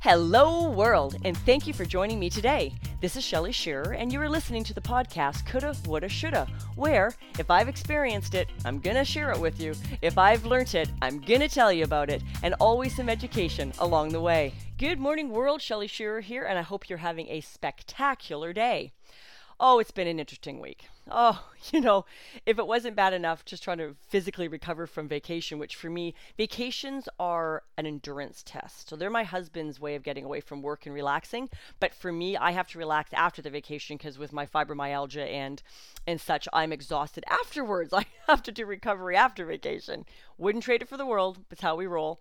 Hello, world, and thank you for joining me today. This is Shelly Shearer, and you are listening to the podcast Coulda, Woulda, Shoulda, where if I've experienced it, I'm gonna share it with you. If I've learnt it, I'm gonna tell you about it, and always some education along the way. Good morning, world. Shelly Shearer here, and I hope you're having a spectacular day. Oh, it's been an interesting week. Oh, you know, if it wasn't bad enough just trying to physically recover from vacation, which for me, vacations are an endurance test. So they're my husband's way of getting away from work and relaxing. But for me, I have to relax after the vacation because with my fibromyalgia and and such, I'm exhausted afterwards. I have to do recovery after vacation. Wouldn't trade it for the world. It's how we roll.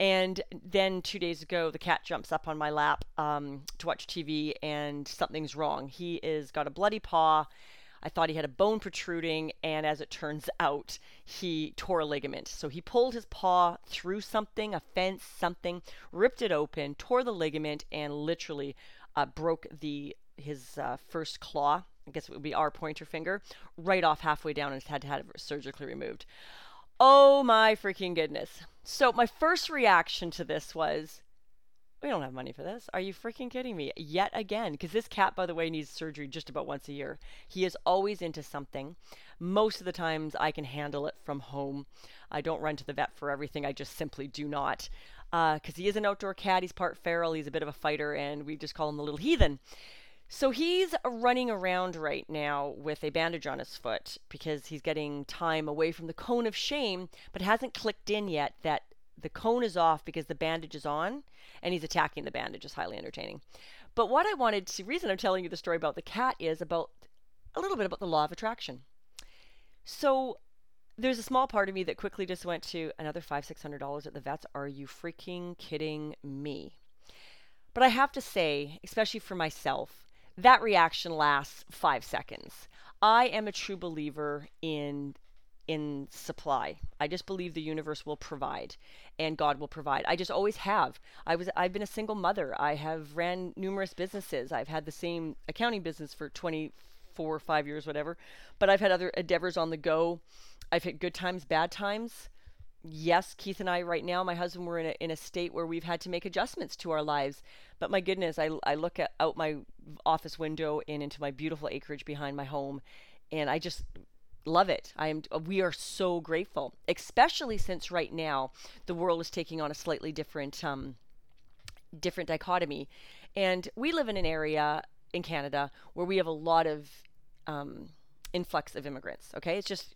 And then two days ago, the cat jumps up on my lap um, to watch TV, and something's wrong. He is got a bloody paw. I thought he had a bone protruding, and as it turns out, he tore a ligament. So he pulled his paw through something, a fence, something, ripped it open, tore the ligament, and literally uh, broke the his uh, first claw. I guess it would be our pointer finger, right off halfway down, and had to have it surgically removed. Oh my freaking goodness. So, my first reaction to this was, we don't have money for this. Are you freaking kidding me? Yet again, because this cat, by the way, needs surgery just about once a year. He is always into something. Most of the times, I can handle it from home. I don't run to the vet for everything. I just simply do not. Because uh, he is an outdoor cat. He's part feral. He's a bit of a fighter, and we just call him the little heathen. So he's running around right now with a bandage on his foot because he's getting time away from the cone of shame, but hasn't clicked in yet that the cone is off because the bandage is on and he's attacking the bandage is highly entertaining. But what I wanted to reason I'm telling you the story about the cat is about a little bit about the law of attraction. So there's a small part of me that quickly just went to another five, six hundred dollars at the vets. Are you freaking kidding me? But I have to say, especially for myself, that reaction lasts five seconds. I am a true believer in in supply. I just believe the universe will provide and God will provide. I just always have. I was I've been a single mother. I have ran numerous businesses. I've had the same accounting business for 24 or 5 years whatever, but I've had other endeavors on the go. I've hit good times, bad times yes, Keith and I right now, my husband, we're in a, in a state where we've had to make adjustments to our lives. But my goodness, I, I look at, out my office window and into my beautiful acreage behind my home, and I just love it. I am. We are so grateful, especially since right now the world is taking on a slightly different, um, different dichotomy, and we live in an area in Canada where we have a lot of um, influx of immigrants. Okay, it's just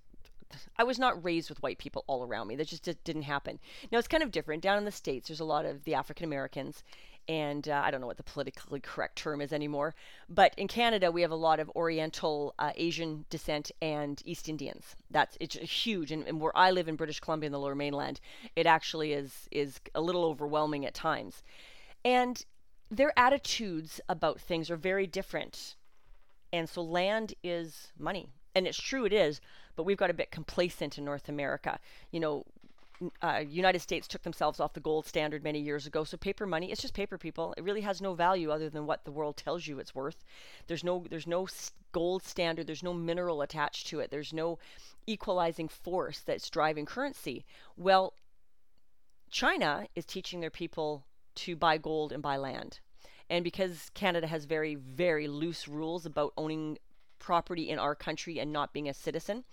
I was not raised with white people all around me. That just didn't happen. Now it's kind of different. Down in the states, there's a lot of the African Americans, and uh, I don't know what the politically correct term is anymore. But in Canada, we have a lot of Oriental, uh, Asian descent, and East Indians. That's it's huge. And, and where I live in British Columbia in the Lower Mainland, it actually is is a little overwhelming at times, and their attitudes about things are very different. And so land is money and it's true it is but we've got a bit complacent in north america. You know uh, united states took themselves off the gold standard many years ago so paper money it's just paper people. It really has no value other than what the world tells you it's worth. There's no there's no gold standard there's no mineral attached to it there's no equalizing force that's driving currency. Well china is teaching their people to buy gold and buy land. And because Canada has very, very loose rules about owning property in our country and not being a citizen.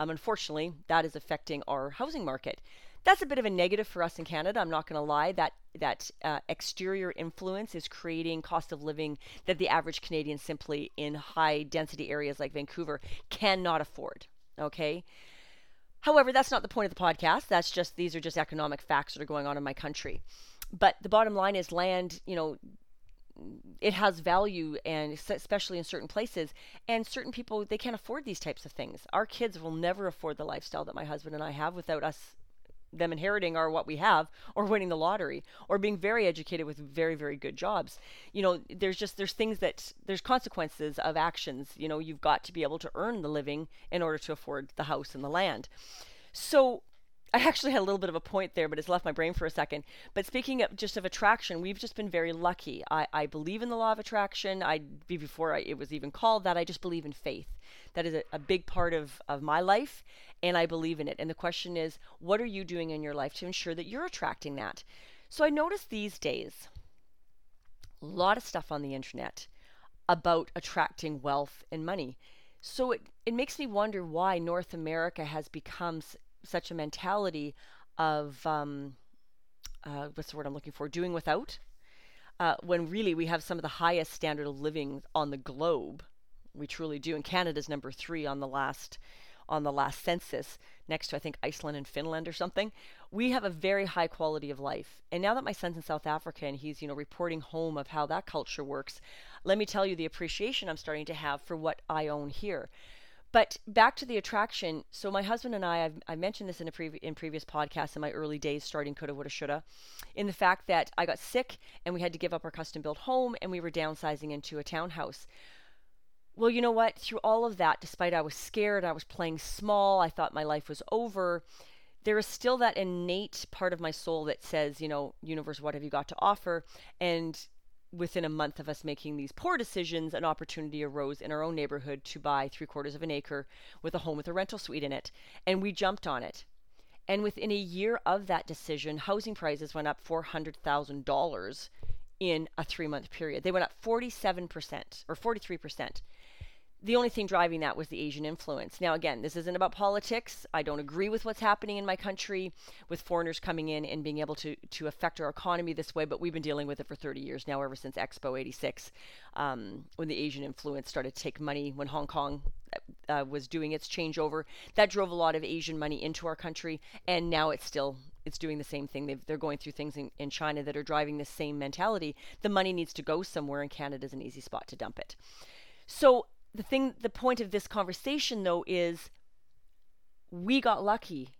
Um, unfortunately, that is affecting our housing market. That's a bit of a negative for us in Canada. I'm not going to lie. That that uh, exterior influence is creating cost of living that the average Canadian simply in high density areas like Vancouver cannot afford. Okay. However, that's not the point of the podcast. That's just these are just economic facts that are going on in my country. But the bottom line is land, you know, it has value and especially in certain places and certain people they can't afford these types of things. Our kids will never afford the lifestyle that my husband and i have without us them inheriting our what we have or winning the lottery or being very educated with very very good jobs. You know there's just there's things that there's consequences of actions. You know you've got to be able to earn the living in order to afford the house and the land. So I actually had a little bit of a point there, but it's left my brain for a second. But speaking of just of attraction, we've just been very lucky. I, I believe in the law of attraction. I before I, it was even called that. I just believe in faith. That is a, a big part of, of my life, and I believe in it. And the question is, what are you doing in your life to ensure that you're attracting that? So I notice these days, A lot of stuff on the internet about attracting wealth and money. So it, it makes me wonder why North America has become such a mentality of um, uh, what's the word I'm looking for? Doing without. Uh, when really we have some of the highest standard of living on the globe. We truly do. And Canada's number three on the last on the last census, next to I think Iceland and Finland or something. We have a very high quality of life. And now that my son's in South Africa and he's, you know, reporting home of how that culture works, let me tell you the appreciation I'm starting to have for what I own here. But back to the attraction. So my husband and I, I've, I mentioned this in a previ- in previous podcasts in my early days starting Coulda Woulda Shoulda, in the fact that I got sick and we had to give up our custom built home and we were downsizing into a townhouse. Well, you know what? Through all of that, despite I was scared, I was playing small, I thought my life was over. There is still that innate part of my soul that says, you know, universe, what have you got to offer? And within a month of us making these poor decisions, an opportunity arose in our own neighborhood to buy three quarters of an acre with a home with a rental suite in it. And we jumped on it. And within a year of that decision, housing prices went up $400,000 in a three month period. They went up 47% or 43% the only thing driving that was the Asian influence. Now, again, this isn't about politics. I don't agree with what's happening in my country with foreigners coming in and being able to, to affect our economy this way, but we've been dealing with it for 30 years now, ever since Expo 86, um, when the Asian influence started to take money, when Hong Kong uh, was doing its changeover. That drove a lot of Asian money into our country, and now it's still it's doing the same thing. they are going through things in, in China that are driving the same mentality. The money needs to go somewhere, and Canada's an easy spot to dump it. So the thing the point of this conversation though is we got lucky.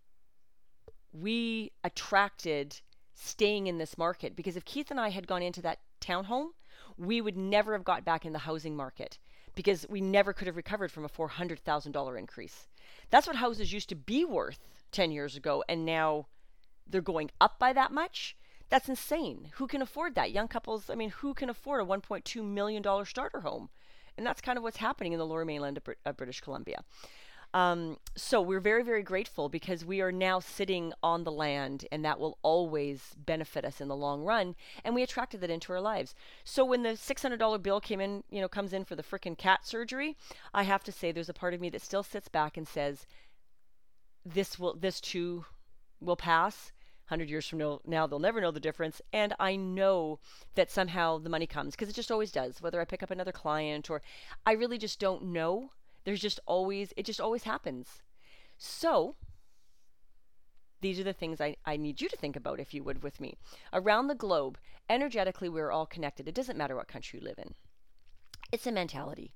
We attracted staying in this market because if keith and i had gone into that townhome we would never have got back in the housing market because we never could have recovered from a $400000 increase. That's what houses used to be worth 10 years ago and now they're going up by that much? That's insane. Who can afford that? Young couples i mean who can afford a $1.2 million starter home and that's kind of what's happening in the lower mainland of, Br- of British Columbia. Um, so we're very, very grateful because we are now sitting on the land and that will always benefit us in the long run. And we attracted that into our lives. So when the $600 bill came in, you know, comes in for the frickin' cat surgery, I have to say there's a part of me that still sits back and says, this will, this too will pass 100 years from now, they'll never know the difference. And I know that somehow the money comes because it just always does, whether I pick up another client or I really just don't know. There's just always, it just always happens. So, these are the things I, I need you to think about, if you would, with me. Around the globe, energetically, we're all connected. It doesn't matter what country you live in, it's a mentality.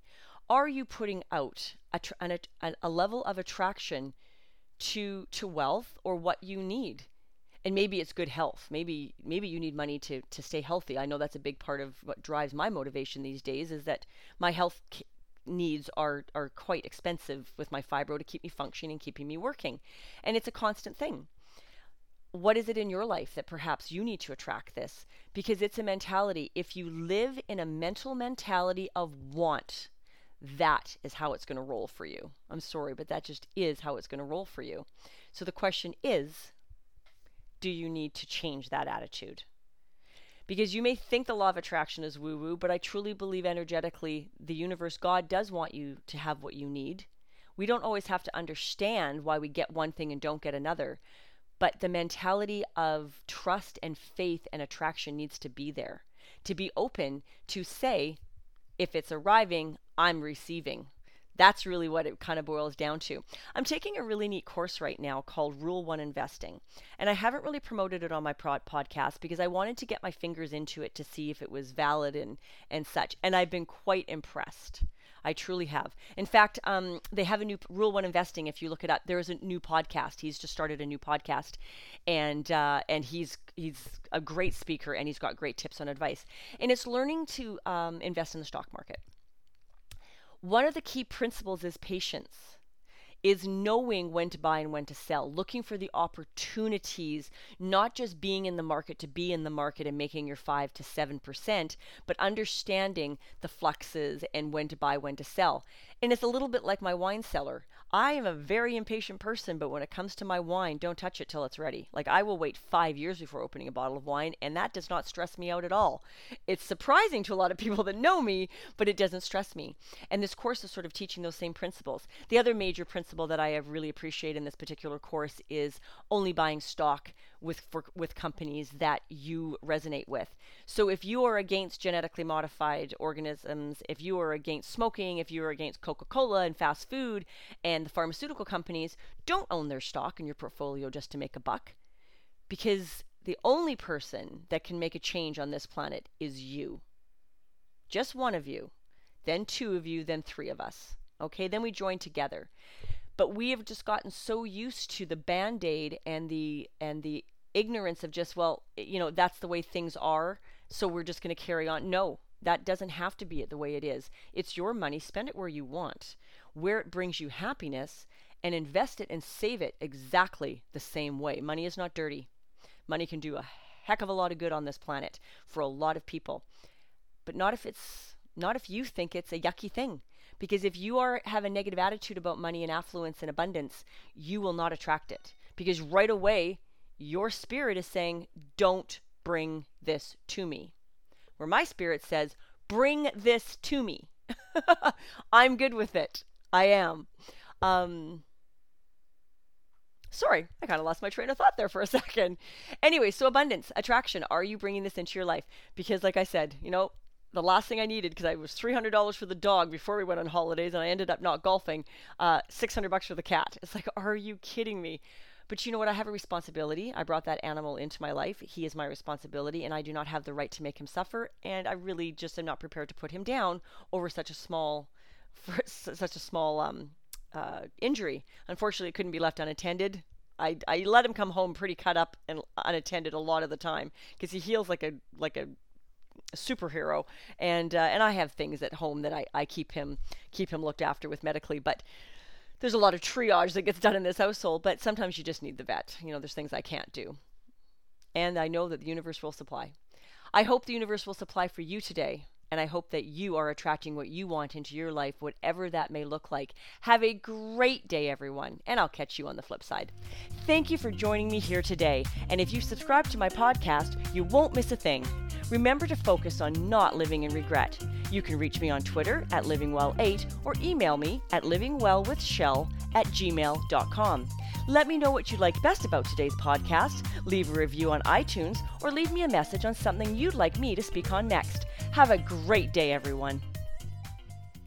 Are you putting out a, a, a level of attraction to, to wealth or what you need? And maybe it's good health. Maybe maybe you need money to to stay healthy. I know that's a big part of what drives my motivation these days is that my health needs are are quite expensive with my fibro to keep me functioning keeping me working. And it's a constant thing. What is it in your life that perhaps you need to attract this? Because it's a mentality. If you live in a mental mentality of want that is how it's going to roll for you. I'm sorry but that just is how it's going to roll for you. So the question is do you need to change that attitude? Because you may think the law of attraction is woo woo, but I truly believe energetically the universe, God, does want you to have what you need. We don't always have to understand why we get one thing and don't get another, but the mentality of trust and faith and attraction needs to be there. To be open to say, if it's arriving, I'm receiving. That's really what it kind of boils down to. I'm taking a really neat course right now called Rule One Investing. And I haven't really promoted it on my prod podcast because I wanted to get my fingers into it to see if it was valid and, and such. And I've been quite impressed. I truly have. In fact, um, they have a new Rule One Investing. If you look it up, there is a new podcast. He's just started a new podcast, and uh, and he's he's a great speaker, and he's got great tips on advice. And it's learning to um, invest in the stock market. One of the key principles is patience is knowing when to buy and when to sell, looking for the opportunities, not just being in the market to be in the market and making your 5 to 7%, but understanding the fluxes and when to buy, when to sell. And it's a little bit like my wine cellar. I am a very impatient person, but when it comes to my wine, don't touch it till it's ready. Like I will wait five years before opening a bottle of wine, and that does not stress me out at all. It's surprising to a lot of people that know me, but it doesn't stress me. And this course is sort of teaching those same principles. The other major principle that I have really appreciated in this particular course is only buying stock with for, with companies that you resonate with. So if you are against genetically modified organisms, if you are against smoking, if you are against Coca-Cola and fast food and the pharmaceutical companies, don't own their stock in your portfolio just to make a buck. Because the only person that can make a change on this planet is you. Just one of you, then two of you, then three of us. Okay, then we join together but we have just gotten so used to the band-aid and the and the ignorance of just well eh, you know that's the way things are so we're just going to carry on. No that doesn't have to be it the way it is. It's your money. Spend it where you want where it brings you happiness and invest it and save it exactly the same way. Money is not dirty. Money can do a heck of a lot of good on this planet for a lot of people. But not if it's not if you think it's a yucky thing because if you are have a negative attitude about money and affluence and abundance you will not attract it because right away your spirit is saying, Don't bring this to me. Where my spirit says, Bring this to me. I'm good with it. I am. Um, sorry, I kind of lost my train of thought there for a second. Anyway, so abundance, attraction. Are you bringing this into your life? Because, like I said, you know, the last thing I needed because I was three hundred dollars for the dog before we went on holidays, and I ended up not golfing. Uh, Six hundred bucks for the cat. It's like, are you kidding me? But you know what? I have a responsibility. I brought that animal into my life. He is my responsibility, and I do not have the right to make him suffer. And I really just am not prepared to put him down over such a small, such a small um, uh, injury. Unfortunately, it couldn't be left unattended. I, I let him come home pretty cut up and unattended a lot of the time because he heals like a like a superhero and uh, and I have things at home that I, I keep him keep him looked after with medically but there's a lot of triage that gets done in this household, but sometimes you just need the vet. You know, there's things I can't do. And I know that the universe will supply. I hope the universe will supply for you today. And I hope that you are attracting what you want into your life, whatever that may look like. Have a great day, everyone, and I'll catch you on the flip side. Thank you for joining me here today. And if you subscribe to my podcast, you won't miss a thing. Remember to focus on not living in regret. You can reach me on Twitter at livingwell8 or email me at livingwellwithshell at gmail.com. Let me know what you liked best about today's podcast, leave a review on iTunes, or leave me a message on something you'd like me to speak on next. Have a great day, everyone.